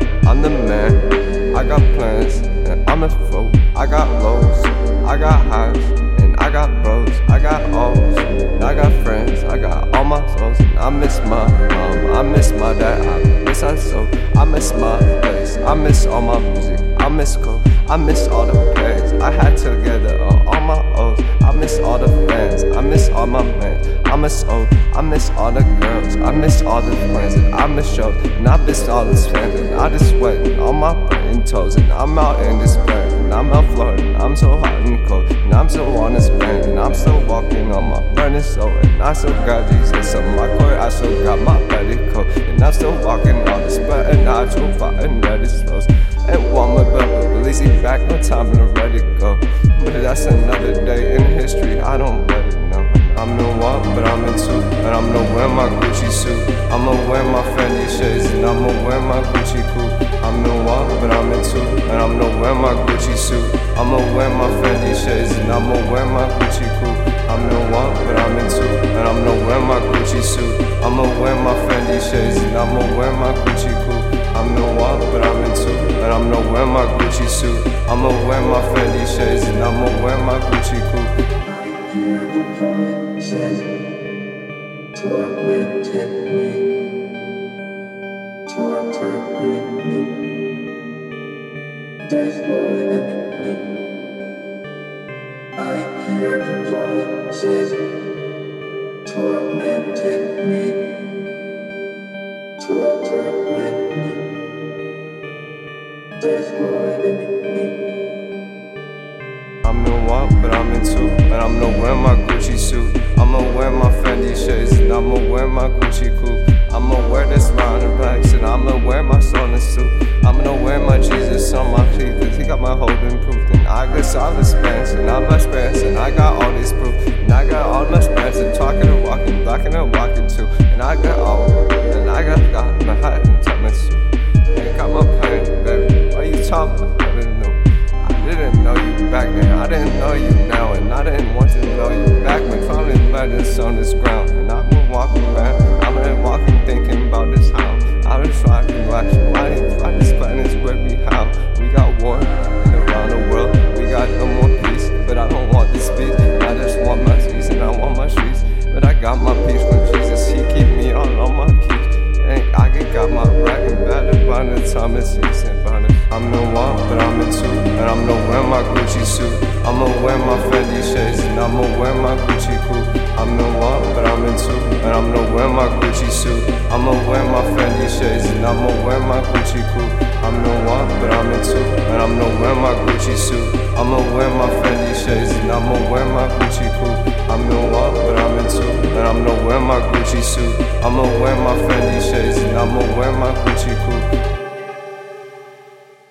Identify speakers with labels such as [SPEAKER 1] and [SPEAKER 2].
[SPEAKER 1] man. I'm the man. I got plans, and I'm a fool. I got lows, I got highs, and I got bros. I got O's, and I got friends. I got all my souls, and I miss my mom. I miss my dad. I miss our soul. I miss my place. I miss all my music. I miss coke. I miss all the plays I had together. All my O's. I miss all the fans. I miss all my men. I miss old. Miss all the girls. I miss all the friends. And I miss shows. And I miss all the fans. And I just sweating on my and toes. And I'm out in this bed. And I'm out floating. I'm so hot and cold. And I'm still on this band. And I'm still walking on my burning soul. And I still got Jesus on my core. I still got my petticoat. And I'm still walking on this bed. And I still fighting red as rose. And one more but release it back, no time to let it go. But that's another day in history, I don't two, and I'm gonna wear my Gucci suit. I'ma wear my Fendi shades, and I'ma wear my Gucci coupe. I'm in one, but I'm in two, and I'm gonna wear my Gucci suit. I'ma wear my Fendi shades, and I'ma wear my Gucci coupe. I'm in one, but I'm in two, and I'm gonna wear my Gucci suit. I'ma wear my Fendi shades, and I'ma wear my Gucci coupe.
[SPEAKER 2] Hear the voices, tormented me, torturing
[SPEAKER 1] I'ma wear my Fendi shades, and I'ma wear my Gucci coupe. He got my whole improved. And I got solid spans, and I'm my spans, and I got all this proof. And I got all my spans, and talking and walking, blocking and walking too. And I got all, and I got God the hat and tell me suit. Ain't got my pain, baby. Why you talking? I didn't know. I didn't know you back then. I didn't know you now, and I didn't want to know you back when finally lettuce on this ground. Got my peace from Jesus, He keep me on all my keys. And I can got my rack and better by the time it's season burning. I'm in one, but I'm in two, and I'm gonna wear my Gucci suit. I'ma wear my Fendi shades, and I'ma wear my Gucci coupe. I'm in one, but I'm in two, and I'm gonna wear my Gucci suit. I'ma wear my Fendi shades, and I'ma wear my Gucci coupe. I'm in one, but I'm in two, and I'm gonna wear my Gucci suit. I'ma wear my Fendi shades, and I'ma wear my Gucci coupe. I'm in one, but I'm suit. I'ma wear my Fendi shades, and I'ma wear my Gucci coupe.